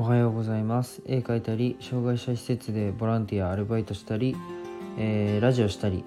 おはようございます。絵描いたり障害者施設でボランティアアルバイトしたり、えー、ラジオしたり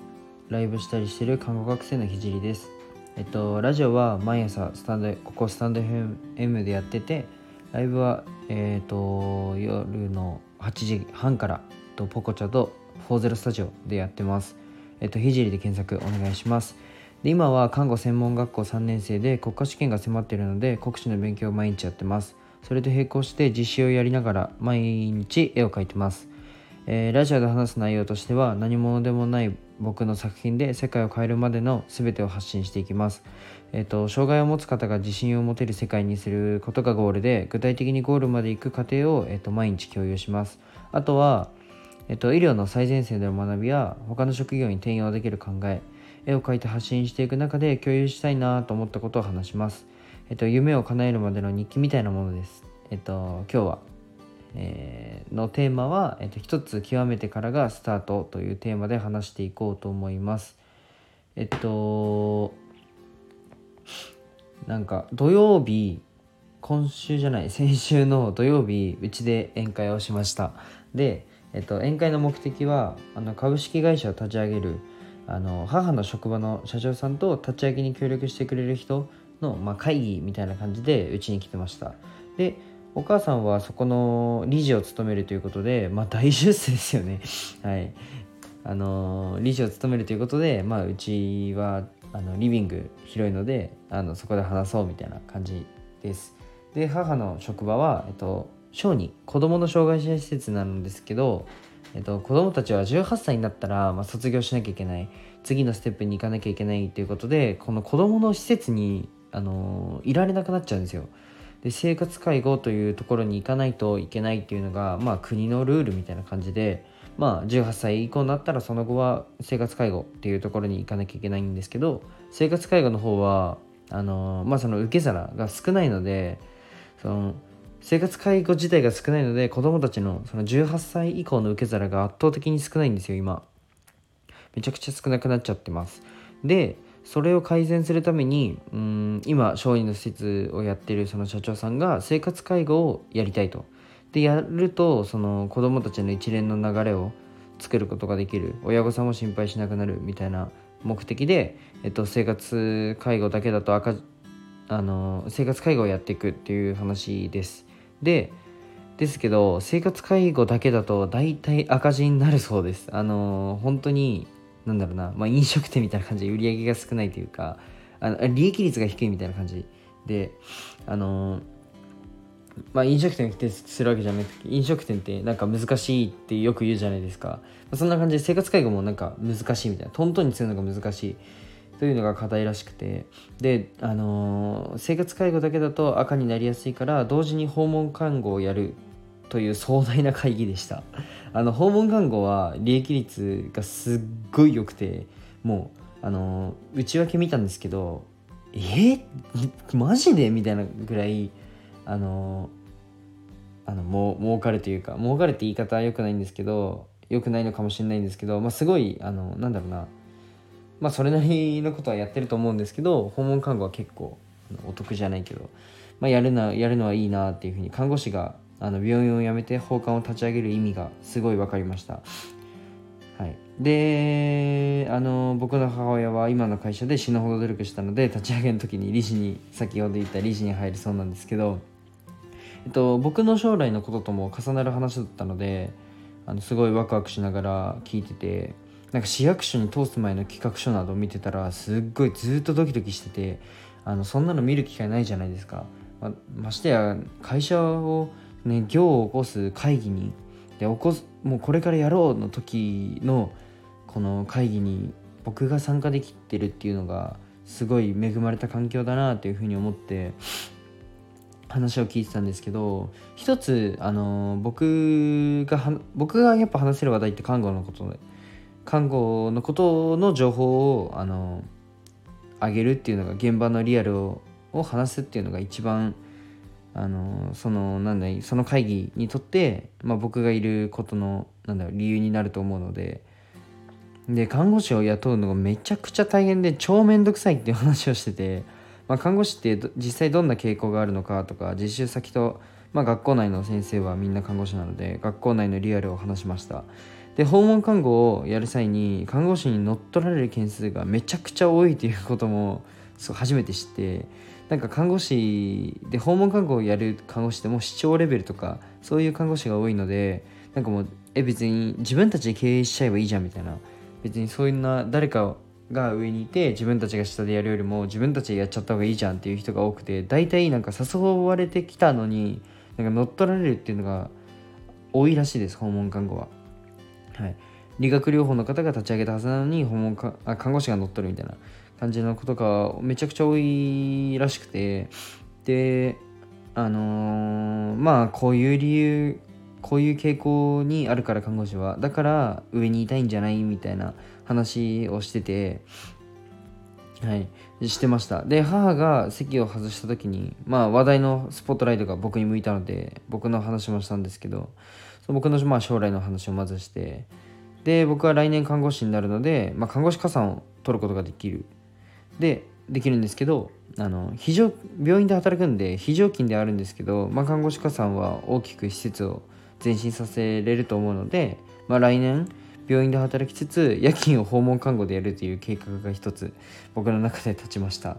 ライブしたりしてる看護学生のひじりです。えっとラジオは毎朝スタンドここスタンド FM でやっててライブはえっ、と夜の8時半からとポコチャと40スタジオでやってます。えっとひじりで検索お願いします。で今は看護専門学校3年生で国家試験が迫っているので国試の勉強を毎日やってます。それと並行して実習をやりながら毎日絵を描いてます、えー、ラジオで話す内容としては何者でもない僕の作品で世界を変えるまでの全てを発信していきます。えっ、ー、と、障害を持つ方が自信を持てる世界にすることがゴールで、具体的にゴールまで行く過程を、えっ、ー、と、毎日共有します。あとは、えっ、と、医療の最前線での学びや、他の職業に転用できる考え、絵を描いて発信していく中で共有したいなと思ったことを話します。えっと、夢を叶えるまでの日記みたいなものです。えっと、今日は、えー、のテーマは、えっと、一つ極めてからがスタートというテーマで話していこうと思います。えっと、なんか土曜日、今週じゃない、先週の土曜日、うちで宴会をしました。で、えっと、宴会の目的は、あの株式会社を立ち上げる、あの母の職場の社長さんと立ち上げに協力してくれる人の、まあ、会議みたいな感じでうちに来てました。でお母さんはそこの理事を務めるということで、まあ、大出世ですよね。はい。あの理事を務めるということで、まあ、うちはあのリビング広いのであのそこで話そうみたいな感じです。で母の職場は、えっと、小児子どもの障害者施設なんですけど、えっと、子どもたちは18歳になったら、まあ、卒業しなきゃいけない。次のステップに行かなきゃいけないということでこの子どもの施設にあのいられなくなっちゃうんですよ。で生活介護というところに行かないといけないっていうのが、まあ、国のルールみたいな感じで、まあ、18歳以降になったらその後は生活介護っていうところに行かなきゃいけないんですけど生活介護の方はあの、まあ、その受け皿が少ないのでその生活介護自体が少ないので子どもたちのその18歳以降の受け皿が圧倒的に少ないんですよ今めちゃくちゃ少なくなっちゃってますでそれを改善するためにうん今小児の施設をやってるその社長さんが生活介護をやりたいと。でやるとその子どもたちの一連の流れを作ることができる親御さんも心配しなくなるみたいな目的で、えっと、生活介護だけだと赤あの生活介護をやっていくっていう話です。でですけど生活介護だけだと大体赤字になるそうです。あの本当になんだろうな、まあ、飲食店みたいな感じで売り上げが少ないというかあの利益率が低いみたいな感じ。であのー、まあ飲食店を否定するわけじゃなくて飲食店ってなんか難しいってよく言うじゃないですか、まあ、そんな感じで生活介護もなんか難しいみたいなトントンにするのが難しい。というのが課題らしくて。であのー、生活介護だけだと赤になりやすいから同時に訪問看護をやる。という壮大な会議でした。あの訪問看護は利益率がすっごい良くてもうあの内訳見たんですけどえ？ー、マジで？みたいなぐらいあのあのもう儲かるというか儲かるって言い方は良くないんですけど良くないのかもしれないんですけど、まあ、すごいあのなんだろうな。まあそれなりのことはやってると思うんですけど訪問看護は結構お得じゃないけど、まあ、やるなやるのはいいなっていうふうに看護師があの病院を辞めて放課を立ち上げる意味がすごい分かりました。はい、であの僕の母親は今の会社で死ぬほど努力したので立ち上げの時に理事に先ほど言った理事に入るそうなんですけど、えっと、僕の将来のこととも重なる話だったのであのすごいワクワクしながら聞いててなんか市役所に通す前の企画書など見てたらすっごいずっとドキドキしててあのそんなの見る機会ないじゃないですか。まましてや会社をね、行を起こす会議にで起こすもうこれからやろうの時のこの会議に僕が参加できてるっていうのがすごい恵まれた環境だなというふうに思って話を聞いてたんですけど一つあの僕が僕がやっぱ話せる話題って看護のことで看護のことの情報をあの上げるっていうのが現場のリアルをを話すっていうのが一番あのそのなんだその会議にとって、まあ、僕がいることのなんだ理由になると思うのでで看護師を雇うのがめちゃくちゃ大変で超めんどくさいっていう話をしてて、まあ、看護師って実際どんな傾向があるのかとか実習先とまあ、学校内の先生はみんな看護師なので学校内のリアルを話しました。で訪問看護をやる際に看護師に乗っ取られる件数がめちゃくちゃ多いということもそう初めて知ってなんか看護師で訪問看護をやる看護師でも市長レベルとかそういう看護師が多いのでなんかもうえ別に自分たちで経営しちゃえばいいじゃんみたいな。別にそういうな誰かが上にいて自分たちが下でやるよりも自分たちでやっちゃった方がいいじゃんっていう人が多くて大体なんか誘われてきたのになんか乗っ取られるっていうのが多いらしいです訪問看護は。はい、理学療法の方が立ち上げたはずなのに訪問看護師が乗っ取るみたいな。感じのことがめちゃくちゃ多いらしくてであのー、まあこういう理由こういう傾向にあるから看護師はだから上にいたいんじゃないみたいな話をしててはいしてました。で母が席を外した時にまあ話題のスポットライトが僕に向いたので僕の話もしたんですけど僕のまあ将来の話をまずしてで僕は来年看護師になるので、まあ、看護師加算を取ることができるでできるんですけどあの非常病院で働くんで非常勤であるんですけど、まあ、看護師加算は大きく施設を前進させれると思うので、まあ、来年病院で働きつつ夜勤を訪問看護でやるという計画が一つ僕の中で立ちました。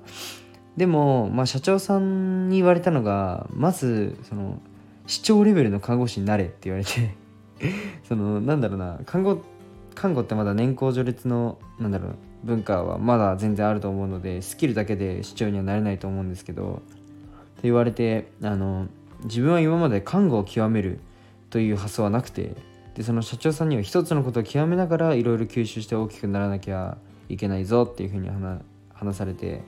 でも、まあ、社長さんに言われたのがまずその市長レベルの看護師になれって言われて そのなんだろうな看護看護ってまだ年功序列のなんだろう文化はまだ全然あると思うのでスキルだけで市長にはなれないと思うんですけどと言われてあの自分は今まで看護を極めるという発想はなくてでその社長さんには一つのことを極めながらいろいろ吸収して大きくならなきゃいけないぞっていうふうに話されて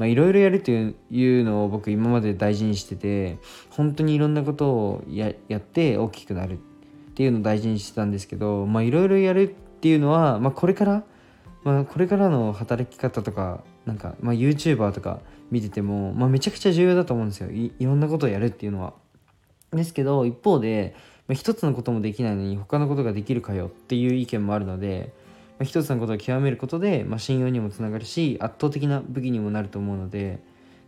いろいろやるというのを僕今まで大事にしてて本当にいろんなことをやって大きくなるっていうのを大事にしてたんですけどいろいろやるっていうのは、まあ、これから、まあ、これからの働き方とかなんか、まあ、YouTuber とか見てても、まあ、めちゃくちゃ重要だと思うんですよいろんなことをやるっていうのは。ですけど一方でまあ、一つのこともできないのに他のことができるかよっていう意見もあるので、まあ、一つのことを極めることで、まあ、信用にもつながるし圧倒的な武器にもなると思うので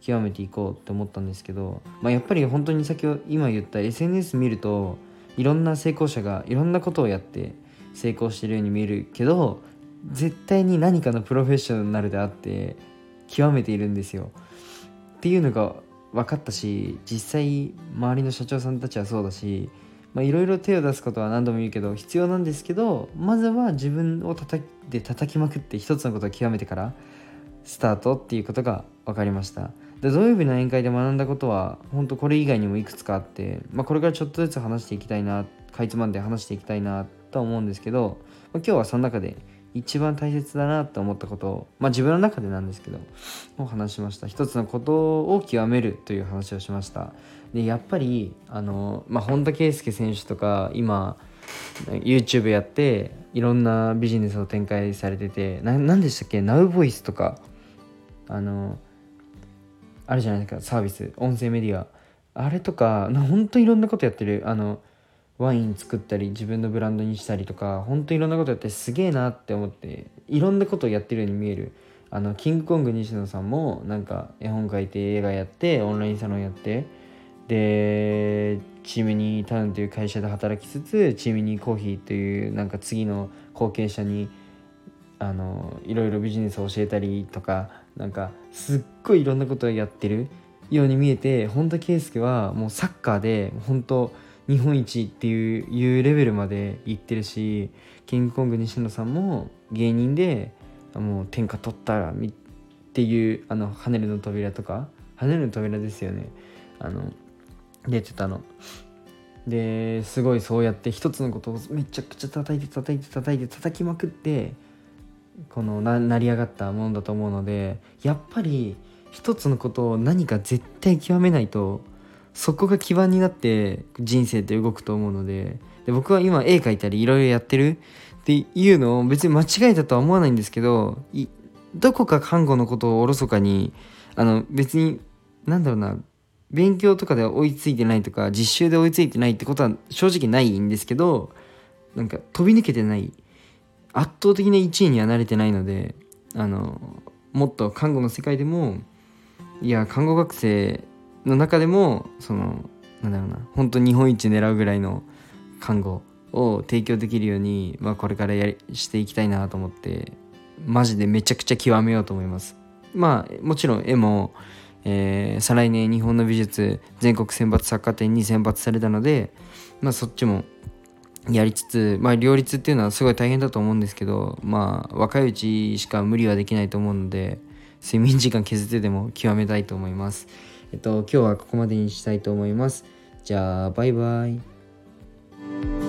極めていこうって思ったんですけど、まあ、やっぱり本当に先ほど今言った SNS 見るといろんな成功者がいろんなことをやって成功してるように見えるけど絶対に何かのプロフェッショナルであって極めているんですよ。っていうのが分かったし実際周りの社長さんたちはそうだしいろいろ手を出すことは何度も言うけど必要なんですけどまずは自分を叩いて叩きまくって一つのことを極めてからスタートっていうことが分かりました。で土曜日の宴会で学んだことは本当これ以外にもいくつかあって、まあ、これからちょっとずつ話していきたいなかいつまんで話していきたいなと思うんですけど、まあ、今日はその中で一番大切だなと思ったことを、まあ、自分の中でなんですけどを話しました。一つのことを極めるという話をしました。でやっぱりあの、まあ、本田圭佑選手とか今 YouTube やっていろんなビジネスを展開されてて何でしたっけ？NowVoice とかあのあるじゃないですか？サービス音声メディア。あれとか本当いろんなことやってる。あのワイン作ったり自分のブランドにしたりとか本当いろんなことやってすげえなって思っていろんなことをやってるように見える。あのキングコング西野さんもなんか絵本描いて映画やってオンラインサロンやってでチームにタウンという会社で働きつつチームにコーヒーというなんか次の後継者にあのいろいろビジネスを教えたりとかなんかすっごいいろんなことをやってるように見えて本田圭佑はもうサッカーで本当日本一っていうレベルまで行ってるしキングコング西野さんも芸人でもう天下取ったらっていうあの跳ねるの扉とか跳ねるの扉ですよねあの出てたの。ですごいそうやって一つのことをめちゃくちゃ叩いて叩いて叩いて叩きまくってこのな成り上がったものだと思うのでやっぱり一つのことを何か絶対極めないとそこが基盤になって人生って動くと思うので。で僕は今絵描いたりいろいろやってる。っていうのを別に間違いだとは思わないんですけどどこか看護のことをおろそかにあの別になんだろうな勉強とかで追いついてないとか実習で追いついてないってことは正直ないんですけどなんか飛び抜けてない。圧倒的な1位には慣れてないのであのもっと看護の世界でもいや看護学生の中でもそのなんだろうな本当日本一狙うぐらいの看護を提供できるように、まあ、これからやりしていきたいなと思ってマジでめちゃくちゃ極めようと思いますまあもちろん絵も、えー、再来年日本の美術全国選抜作家展に選抜されたので、まあ、そっちもやりつつ、まあ、両立っていうのはすごい大変だと思うんですけど、まあ、若いうちしか無理はできないと思うので睡眠時間削ってでも極めたいと思います。えっと、今日はここまでにしたいと思います。じゃあ、バイバイ。